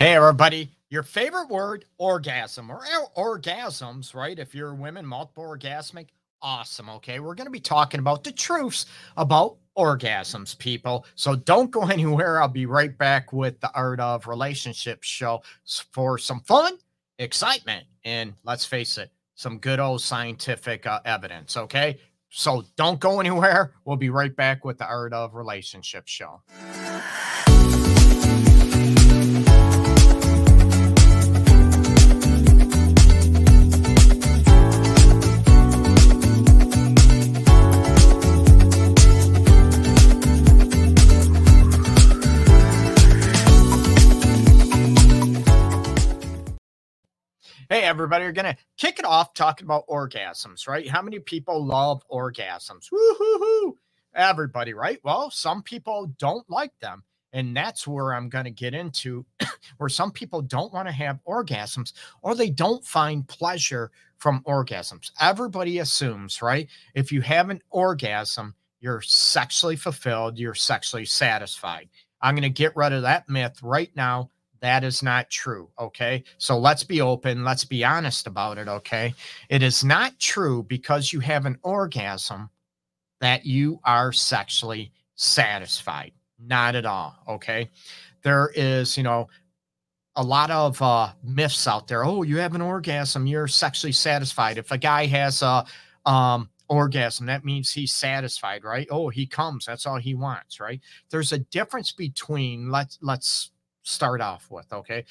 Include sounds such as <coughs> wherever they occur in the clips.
Hey, everybody. Your favorite word, orgasm or orgasms, right? If you're a woman, multiple orgasmic, awesome. Okay. We're going to be talking about the truths about orgasms, people. So don't go <laughs> anywhere. I'll be right back with the Art of Relationships show for some fun, excitement, and let's face it, some good old scientific uh, evidence. Okay. So don't go anywhere. We'll be right back with the Art of Relationships show. Hey, everybody, we're going to kick it off talking about orgasms, right? How many people love orgasms? Woo-hoo-hoo. Everybody, right? Well, some people don't like them. And that's where I'm going to get into <coughs> where some people don't want to have orgasms or they don't find pleasure from orgasms. Everybody assumes, right? If you have an orgasm, you're sexually fulfilled, you're sexually satisfied. I'm going to get rid of that myth right now that is not true. Okay. So let's be open. Let's be honest about it. Okay. It is not true because you have an orgasm that you are sexually satisfied. Not at all. Okay. There is, you know, a lot of uh, myths out there. Oh, you have an orgasm, you're sexually satisfied. If a guy has a um, orgasm, that means he's satisfied, right? Oh, he comes. That's all he wants, right? There's a difference between let's let's start off with. Okay.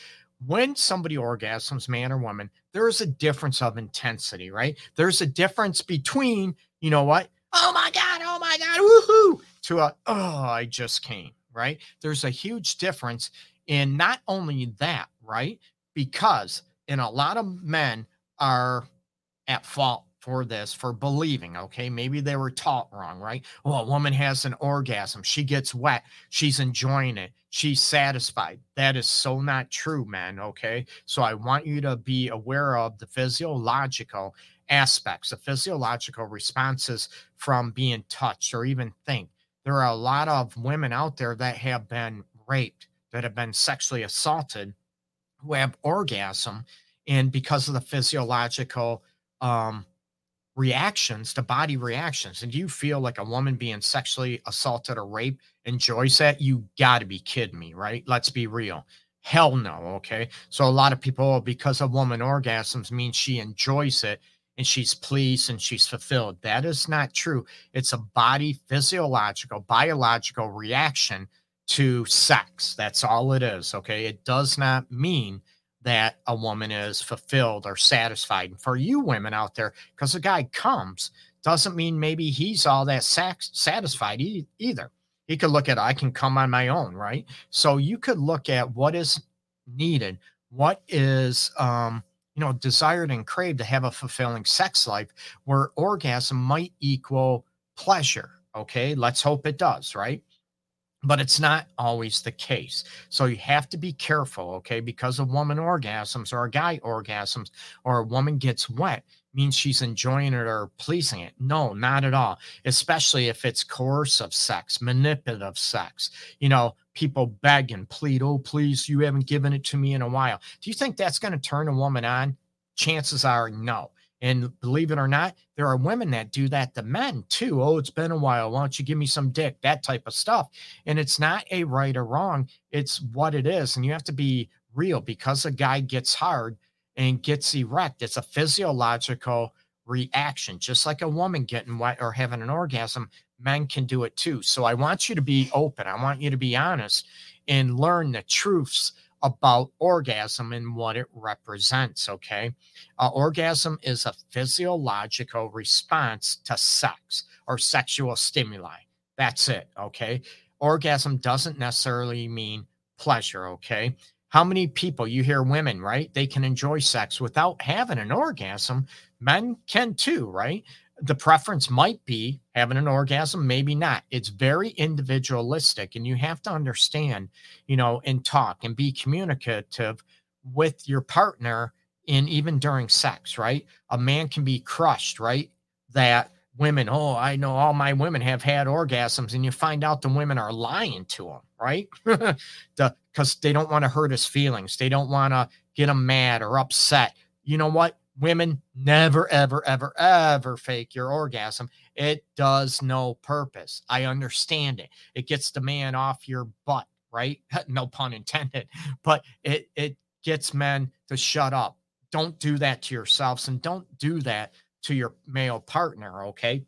When somebody orgasms, man or woman, there is a difference of intensity, right? There's a difference between, you know what? Oh my God, oh my God, woohoo, to a, oh, I just came, right? There's a huge difference in not only that, right? Because in a lot of men are at fault for this for believing okay? Maybe they were taught wrong right? Well a woman has an orgasm. She gets wet. She's enjoying it. She's satisfied. That is so not true man okay? So i want you to be aware of the physiological aspects the physiological responses from being touched or even think. There are a lot of women out there that have been raped that have been sexually assaulted who have orgasm and because of the physiological um reactions to body reactions and do you feel like a woman being sexually assaulted or raped enjoys that? You got to be kidding me right? Let's be real. Hell no okay? So a lot of people because a woman orgasms means she enjoys it and she's pleased and she's fulfilled. That is not true. It's a body physiological biological reaction to sex. That's all it is okay? It does not mean that a woman is fulfilled or satisfied. And for you women out there, because a guy comes doesn't mean maybe he's all that sax- satisfied e- either. He could look at, I can come on my own, right? So you could look at what is needed, what is, um, you know, desired and craved to have a fulfilling sex life where orgasm might equal pleasure. Okay. Let's hope it does, right? But it's not always the case. So you have to be careful, okay? Because a woman orgasms or a guy orgasms or a woman gets wet means she's enjoying it or pleasing it. No, not at all. Especially if it's coercive sex, manipulative sex. You know, people beg and plead, oh, please, you haven't given it to me in a while. Do you think that's going to turn a woman on? Chances are no. And believe it or not, there are women that do that to men too. Oh, it's been a while. Why don't you give me some dick? That type of stuff. And it's not a right or wrong, it's what it is. And you have to be real because a guy gets hard and gets erect. It's a physiological reaction, just like a woman getting wet or having an orgasm. Men can do it too. So I want you to be open. I want you to be honest and learn the truths about orgasm and what it represents. Okay. Uh, orgasm is a physiological response to sex or sexual stimuli. That's it. Okay. Orgasm doesn't necessarily mean pleasure. Okay. How many people you hear women, right? They can enjoy sex without having an orgasm. Men can too, right? The preference might be having an orgasm, maybe not. It's very individualistic, and you have to understand, you know, and talk and be communicative with your partner in even during sex, right? A man can be crushed, right? That women, oh, I know all my women have had orgasms, and you find out the women are lying to him, right? <laughs> Because they don't want to hurt his feelings. They don't want to get him mad or upset. You know what? Women never, ever, ever, ever fake your orgasm. It does no purpose. I understand it. It gets the man off your butt, right? <laughs> no pun intended, but it it gets men to shut up. Don't do that to yourselves and don't do that to your male partner, okay?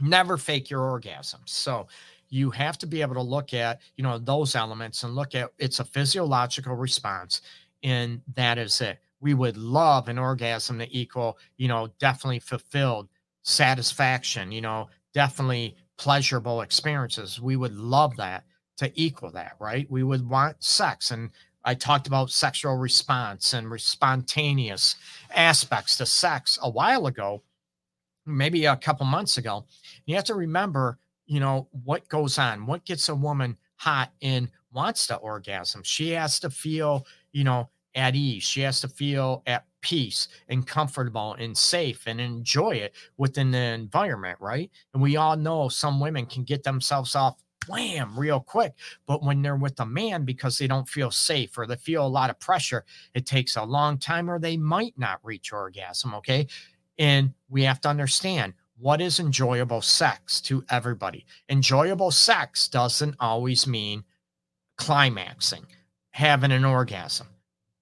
Never fake your orgasm. So you have to be able to look at, you know, those elements and look at it's a physiological response and that is it. We would love an orgasm to equal, you know, definitely fulfilled satisfaction, you know, definitely pleasurable experiences. We would love that to equal that, right? We would want sex and I talked about sexual response and spontaneous aspects to sex a while ago, maybe a couple months ago. You have to remember, you know, what goes on, what gets a woman hot and wants to orgasm. She has to feel, you know, at ease. She has to feel at peace and comfortable and safe and enjoy it within the environment, right? And we all know some women can get themselves off wham real quick. But when they're with a man because they don't feel safe or they feel a lot of pressure, it takes a long time or they might not reach orgasm. Okay. And we have to understand what is enjoyable sex to everybody. Enjoyable sex doesn't always mean climaxing, having an orgasm.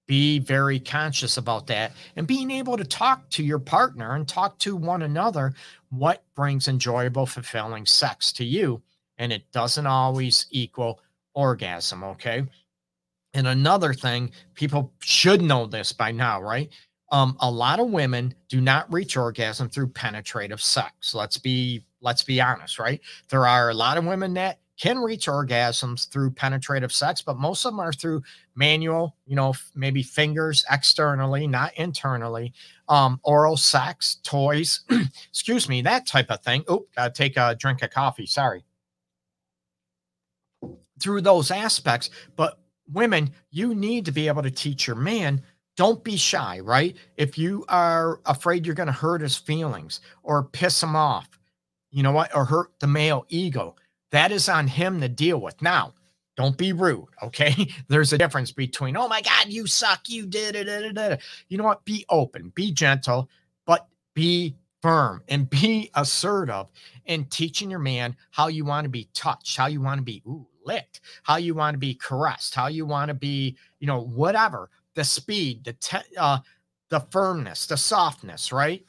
Be very conscious about that and being able to talk to your partner and talk to one another what brings enjoyable, fulfilling sex to you and it doesn't always equal orgasm. Okay. And another thing, people should know this by now, right? Um, a lot of women do not reach orgasm through penetrative sex. Let's be let's be honest, right? There are a lot of women that can reach orgasms through penetrative sex, but most of them are through manual, you know, maybe fingers externally, not internally, um, oral sex, toys, <clears throat> excuse me, that type of thing. Oh, gotta take a drink of coffee. Sorry through those aspects. But women, you need to be able to teach your man don't be shy, right? If you are afraid you're going to hurt his feelings or piss him off, you know what, or hurt the male ego, that is on him to deal with. Now, don't be rude, okay? <laughs> There's a difference between, oh my God, you suck, you did it. You know what? Be open, be gentle, but be firm and <laughs> be assertive in teaching your man how you want to be touched, how you want to be, ooh, licked, how you want to be caressed, how you want to be, you know, whatever. The speed, the te- uh, the firmness, the softness, right?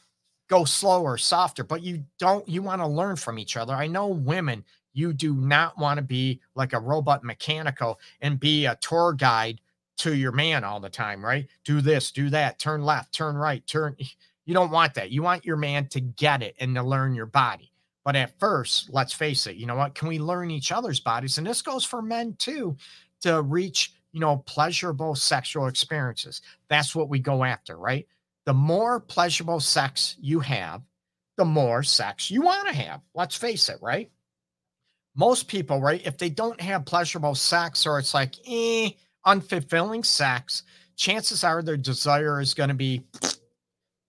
Go slower, softer, but you don't. You want to learn from each other. I know women. You do not want to be like a robot mechanical and be a tour guide to your man all the time, right? Do this, do that, turn left, turn right, turn. <laughs> You don't want that. You want your man to get it and to learn your body. But at first, let's face it, you know what? Can we learn each other's bodies? And this goes for men too, to reach, you know, pleasurable sexual experiences. That's what we go after, right? The more pleasurable sex you have, the more sex you want to have. Let's face it, right? Most people, right? If they don't have pleasurable sex or it's like eh, unfulfilling sex, chances are their desire is going to be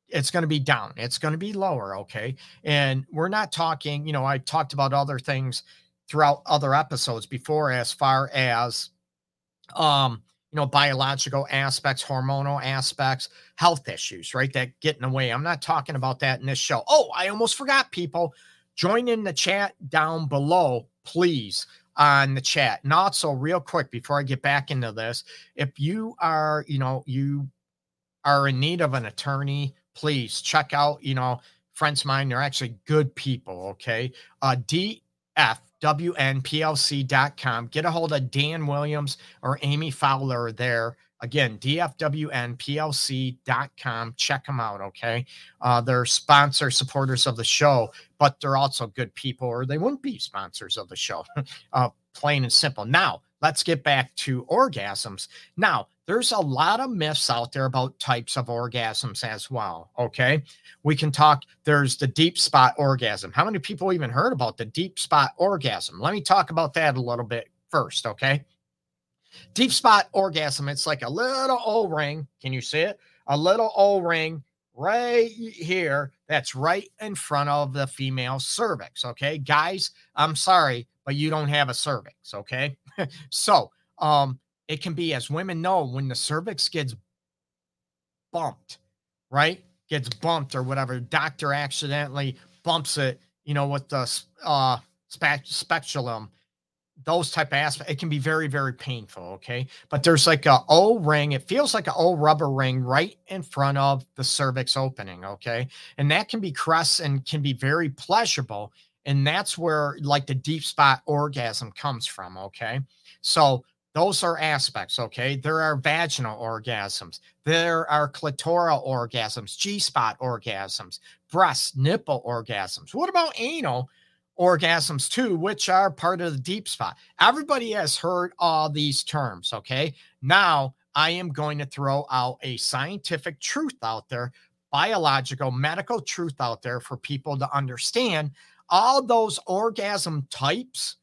it's going to be down. It's going to be lower. Okay. And we're not talking, you know, I talked about other things throughout other episodes before as far as, um, you know, biological aspects, hormonal aspects, health issues, right? That get in the way. I'm not talking about that in this show. Oh, I almost forgot people. Join in the chat down below, please, on the chat. And also, real quick, before I get back into this, if you are, you know, you are in need of an attorney, please check out, you know, friends of mine. They're actually good people. Okay. Uh, DFWNPLC.com. Get a hold of Dan Williams or Aimee Fowler there. Again, DFWNPLC.com. Check them out. Okay. Uh, they're sponsor supporters of the show, but they're also good people, or they wouldn't be sponsors of the show. <laughs> uh, plain and simple. Now, let's get back to orgasms. Now, there's a lot of myths out there about types of orgasms as well. Okay. We can talk, there's the deep spot orgasm. How many people even heard about the deep spot orgasm? Let me talk about that a little bit first. Okay. Deep spot orgasm, it's like a little O ring. Can you see it? A little O ring right here that's right in front of the female cervix. Okay. Guys, I'm sorry, but you don't have a cervix. Okay. <laughs> so, um, it can be, as women know, when the cervix gets bumped, right? Gets bumped or whatever, doctor accidentally bumps it, you know, with the uh, spe- speculum those type of aspects, it can be very, very painful. Okay. But there's like a O ring. It feels like an O rubber ring right in front of the cervix opening. Okay. And that can be crust and can be very pleasurable. And that's where like the deep spot orgasm comes from. Okay. So those are aspects. Okay. There are vaginal orgasms. There are clitoral orgasms, G spot orgasms, breast, nipple orgasms. What about anal? Orgasms too, which are part of the deep spot. Everybody has heard all these terms. Okay. Now I am going to throw out a scientific truth out there, biological, medical truth out there for people to understand. All those orgasm types,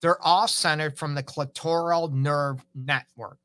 they're all centered from the clitoral nerve network,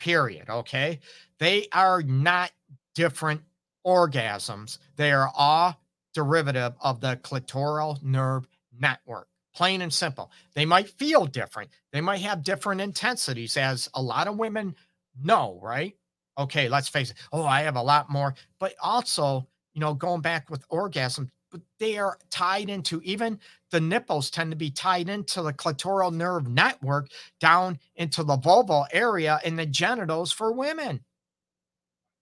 period. Okay. They are not different orgasms, they are all derivative of the clitoral nerve network. Plain and simple. They might feel different. They might have different intensities, as a lot of women know, right? Okay, let's face it. Oh, I have a lot more. But also, you know, going back with orgasm, but they are tied into even the nipples tend to be tied into the clitoral nerve network down into the vulval area in the genitals for women.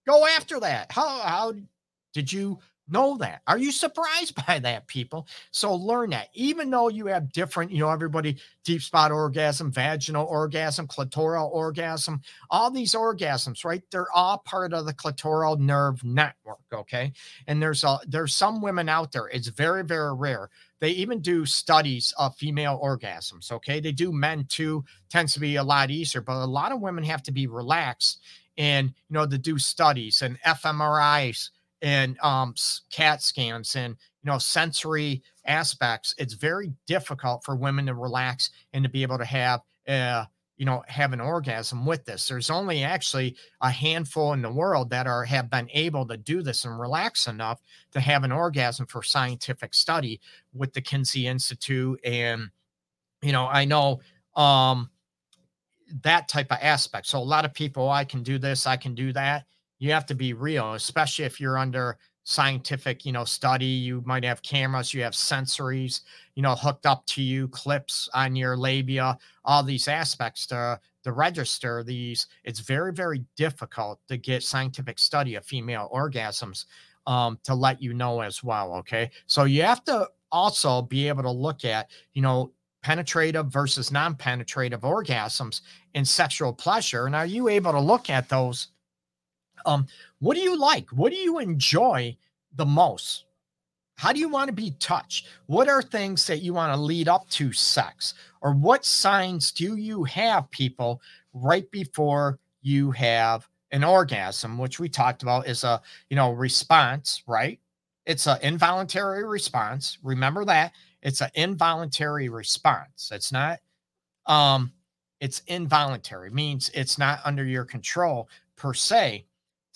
Go after that. How how did you know that. Are you surprised <laughs> by that, people? So learn that. Even though you have different, you know, everybody deep spot orgasm, vaginal orgasm, clitoral orgasm, all these orgasms, right? They're all part of the clitoral nerve network. Okay. And there's a there's some women out there, it's very, very rare. They even do studies of female orgasms. Okay. They do men too, tends to be a lot easier, but a lot of women have to be relaxed and you know to do studies and fMRIs and um, CAT scans and you know sensory aspects, it's very difficult for women to relax and to be able to have uh, you know have an orgasm with this. There's only actually a handful in the world that are have been able to do this and relax enough to have an orgasm for scientific study with the Kinsey Institute and you know I know um that type of aspect. So a lot of people, I can do this, I can do that you have to be real, especially if you're under scientific, you know, study. You might have cameras, you have sensories, you know, hooked up to you, clips on your labia, all these aspects to to register these. It's very, very difficult to get scientific study of female orgasms um, to let you know as well. Okay. So you have to also be able to look at, you know, penetrative versus non-penetrative orgasms in sexual pleasure. And are you able to look at those? Um, what do you like? What do you enjoy the most? How do you want to be touched? What are things that you want to lead up to sex? Or what signs do you have, people, right before you have an orgasm, which we talked about is a you know response, right? It's an involuntary response. Remember that it's an involuntary response. It's not um it's involuntary means it's not under your control per se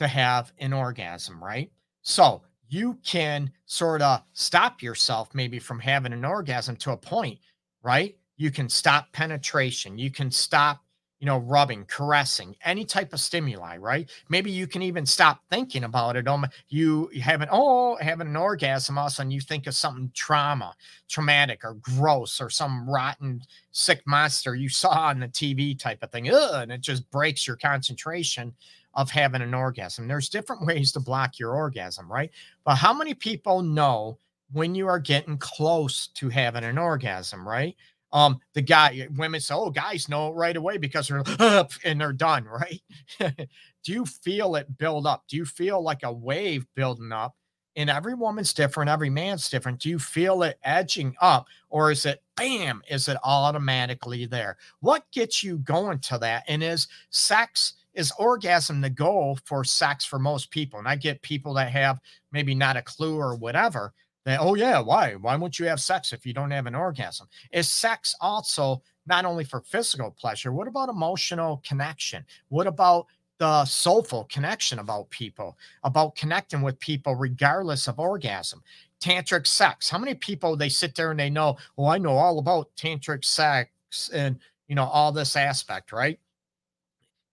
to have an orgasm, right? So you can sort of stop yourself maybe from having an orgasm to a point, right? You can stop penetration. You can stop, you know, rubbing, caressing, any type of stimuli, right? Maybe you can even stop thinking about it. Um, you having oh having an orgasm, all of a sudden you think of something trauma, traumatic, or gross, or some rotten sick monster you saw on the TV type of thing. Ugh, and it just breaks your concentration of having an orgasm. There's different <laughs> ways to block your orgasm, right? But how many people know when you are getting close to having an orgasm, right? Um, the guy, women say, oh, guys know right away because they're <laughs> up and they're done, <laughs> right? Do you feel it build up? Do you feel like a wave building up? And every woman's different, every man's different. Do you feel it edging up, or is it bam? Is it automatically there? What gets you going to that? And is sex is orgasm the goal for sex for most people? And I get people that have maybe not a clue or whatever that, oh, yeah, why? Why won't you have sex if you don't have an orgasm? Is sex also not only for physical pleasure? What about emotional connection? What about the soulful connection about people, about connecting with people regardless of orgasm? Tantric sex. How many people they sit there and they know, oh, I know all about tantric sex and you know, all this aspect, right?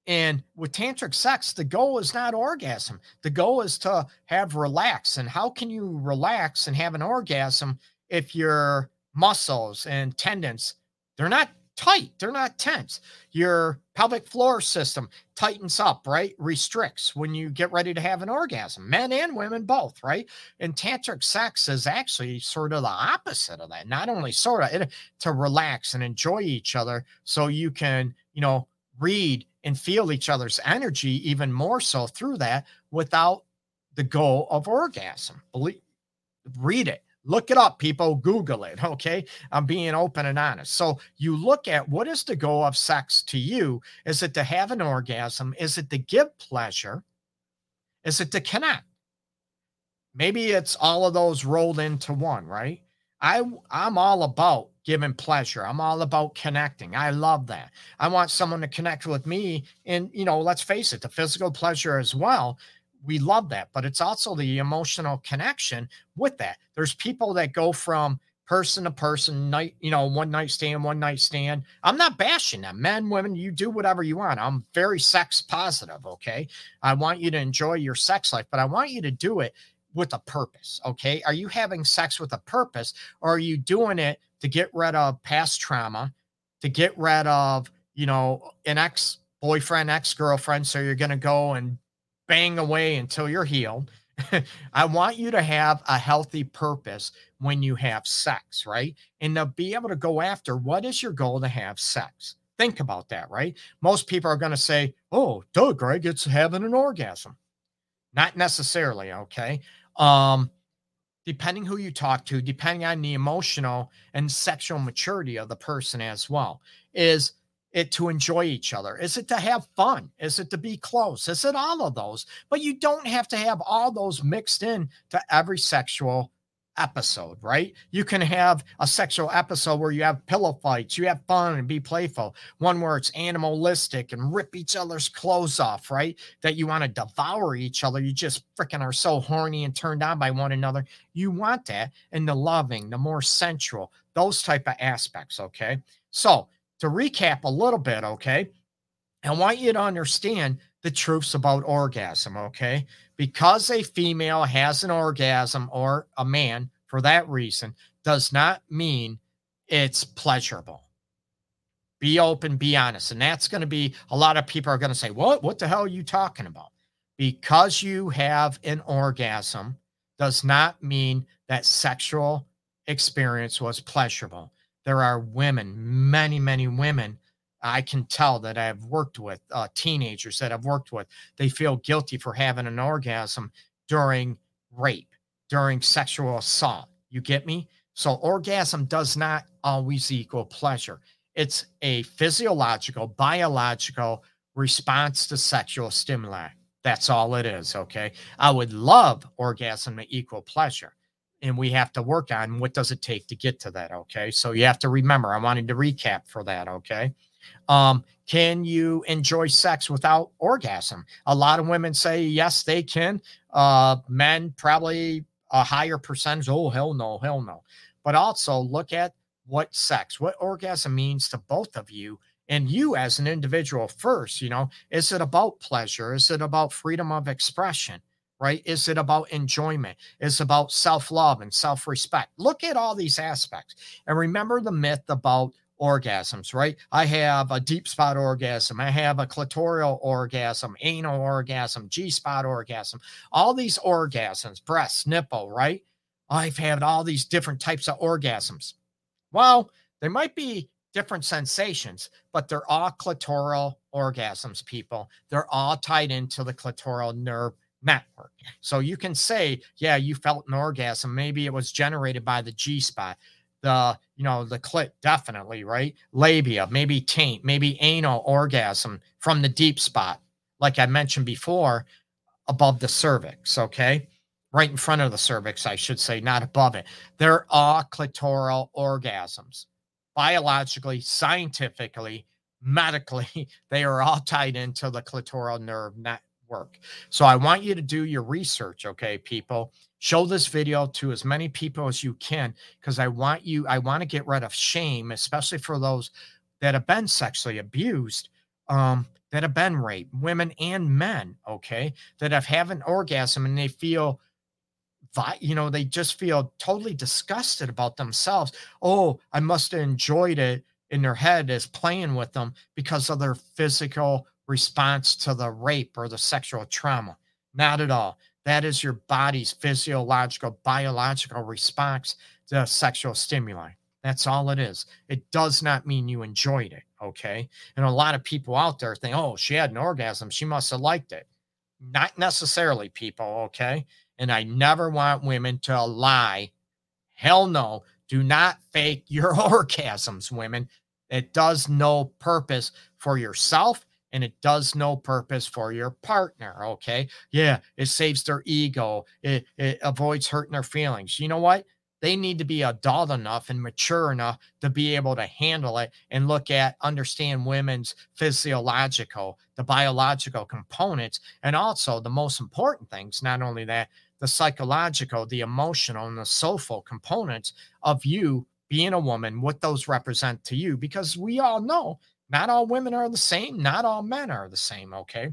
And with tantric sex, the goal is not orgasm. The goal is to have relax. And how can you relax and have an orgasm if your muscles and tendons they're not tight, they're not tense. Your pelvic floor system tightens up, right? Restricts when you get ready to have an orgasm, men and women both, right? And tantric sex is actually sort of the opposite of that. Not only sort of it, to relax and enjoy each other so you can, you know, read and feel each other's energy even more so through that without the goal of orgasm. Believe, read it Look it up, people. Google it. <laughs> Okay. I'm being open and honest. So you look at what is the goal of sex to you? Is it to have an orgasm? Is it to give pleasure? Is it to connect? Maybe it's all of those rolled into one, right? I I'm all about giving pleasure. I'm all about connecting. I love that. I want someone to connect with me and you know, let's face it, the physical pleasure as well we love that, but it's also the emotional connection with that. There's people that go from person to person, night, you know, one night stand, one night stand. I'm not bashing them. Men, women, you do whatever you want. I'm very sex positive. Okay. I want you to enjoy your sex life, but I want you to do it with a purpose. Okay. Are you having sex with a purpose or are you doing it to get rid of past trauma, to get rid of, you know, an ex boyfriend, ex girlfriend? So you're going to go and bang away until you're healed. <laughs> I want you to have a healthy purpose when you have sex, right? And to be able to go after what is your goal to have sex? Think about that, right? Most people are going to say, oh, duh, Greg, it's having an orgasm. Not necessarily, okay? Um, depending who you talk to, depending on the emotional and sexual maturity of the person as well, is it to enjoy each other? Is it to have fun? Is it to be close? Is it all of those? But you don't have to have all those mixed in to every sexual episode, right? You can have a sexual episode where you have pillow fights, you have fun and be playful. One where it's animalistic and rip each other's clothes off, right? That you want to devour each other. You just freaking are so horny and turned on by one another. You want that and the loving, the more sensual, those type of aspects, okay? So to recap a little bit, okay? I want you to understand the truths about orgasm, okay? Because a female has an orgasm or a man for that reason does not mean it's pleasurable. Be open, be honest. And that's going to be a lot of people are going to say, What? What the hell are you talking about? Because you have an orgasm does not mean that sexual experience was pleasurable there are women, many, many women I can tell that I've worked with, uh, teenagers that I've worked with, they feel guilty for having an orgasm during rape, during sexual assault. You get me? So, orgasm does not always equal pleasure. It's a physiological, biological response to sexual stimuli. That's all it is. Okay. I would love orgasm to equal pleasure and we have to work on what does it take to get to that okay so you have to remember i wanted to recap for that okay um, can you enjoy sex without orgasm a lot of women say yes they can uh, men probably a higher percentage oh hell no hell no but also look at what sex what orgasm means to both of you and you as an individual first you know is it about pleasure is it about freedom of expression right? Is it about enjoyment? Is it about self love and self respect? Look at all these aspects and remember the myth about orgasms, right? I have a deep spot orgasm. I have a clitoral orgasm, anal orgasm, G spot orgasm, all these orgasms, breast, nipple, right? I've had all these different types of orgasms. Well, there might be different sensations, but they're all clitoral orgasms, people. They're all tied into the clitoral nerve network. So you can say, yeah, you felt an orgasm. Maybe it was generated by the G spot, the, you know, the clit, definitely, right? Labia, maybe taint, maybe anal orgasm from the deep spot, like I mentioned before, above the cervix, okay? Right in front of the cervix, I should say, not above it. There are clitoral orgasms. Biologically, scientifically, medically, <laughs> they are all tied into the clitoral nerve net work. So I want you to do your research, okay, people. Show this video to as many people as you can because I want you, I want to get rid of shame, especially for those that have been sexually abused, um, that have been raped, women and men, okay, that have had an orgasm and they feel you know, they just feel totally disgusted about themselves. Oh, I must have enjoyed it in their head as playing with them because of their physical response to the rape or the sexual trauma. Not at all. That is your body's physiological, biological response to sexual stimuli. That's all it is. It does not mean you enjoyed it. Okay. And a lot of people out there think, oh, she had an orgasm. She must have liked it. Not necessarily, people. Okay. And I never want women to lie. Hell no. Do not fake your <laughs> orgasms, women. It does no purpose for yourself and it does no purpose for your partner. Okay. Yeah. It saves their ego, it, it avoids hurting their feelings. You know what? They need to be adult enough and mature enough to be able to handle it and look at, understand women's physiological, the biological components, and also the most important things. Not only that, the psychological, the emotional, and the soulful components of you being a woman, what those represent to you, because we all know not all women are the same, not all men are the same. Okay.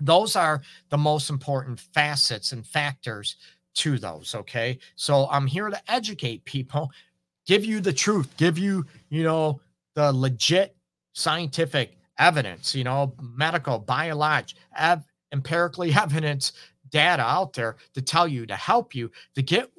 Those are the most important facets and factors to those. Okay. So I'm here to educate people, give you the truth, give you, you know, the legit scientific evidence, you know, medical, biological, ev- empirically <laughs> evidence data out there to tell you, to help you, to get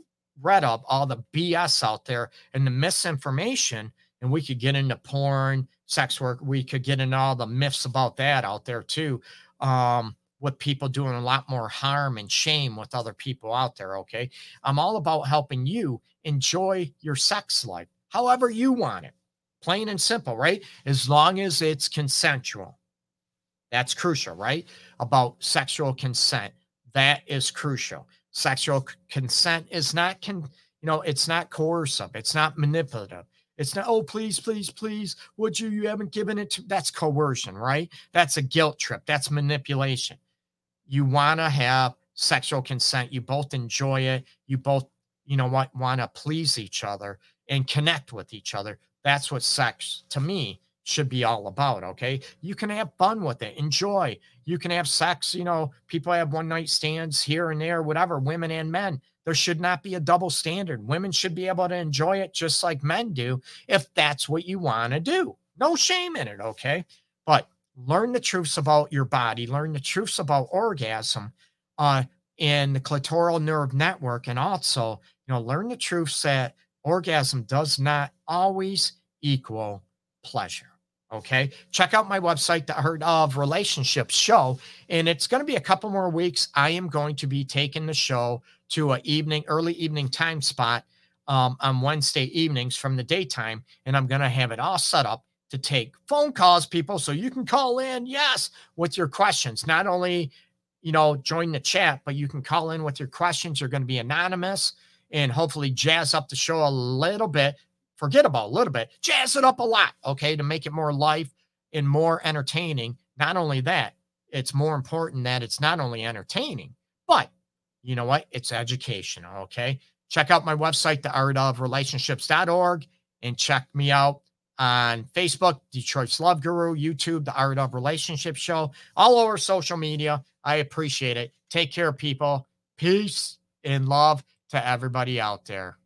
rid of all the BS out there and the misinformation. And we could get into porn, sex work. We could get into all the myths about that out there too. Um, with people doing a lot more harm and shame with other people out there. Okay. I'm all about helping you enjoy your sex life however you want it. Plain and simple, right? As long as it's consensual. That's crucial, right? About sexual consent. That is crucial. Sexual consent is not con, you know, it's not coercive, it's not manipulative. It's not, oh, please, please, please, would you? You haven't given it to that's coercion, right? That's a guilt trip, that's manipulation. You want to have sexual consent, you both enjoy it, you both, you know what, want to please each other and connect with each other. That's what sex to me should be all about. Okay. You can have fun with it, enjoy. You can have sex. You know, people have one night stands here and there, whatever, women and men. There should not be a double standard. Women should be able to enjoy it just like men do if that's what you want to do. No shame in it. Okay. But learn the truths about your body, learn the truths about orgasm uh, in the clitoral nerve network. And also, you know, learn the truths that orgasm does not always equal pleasure. Okay. Check out my website, the Art of Relationships show. And it's going to be a couple more weeks. I am going to be taking the show to an evening, early evening time spot um, on Wednesday evenings from the daytime. And I'm going to have it all set up to take phone calls, people. So you can call in, yes, with your questions. Not only, you know, join the chat, but you can call in with your questions. You're going to be anonymous and hopefully jazz up the show a little bit forget about a little bit, jazz it up a lot, okay, to make it more life and more entertaining. Not only that, it's more important that it's not only entertaining, but you know what? It's educational, okay? Check out my website, theartofrelationships.org, and check me out on Facebook, Detroit's Love Guru, YouTube, The Art of Relationship Show, all over social media. I appreciate it. Take care, people. Peace and love to everybody out there.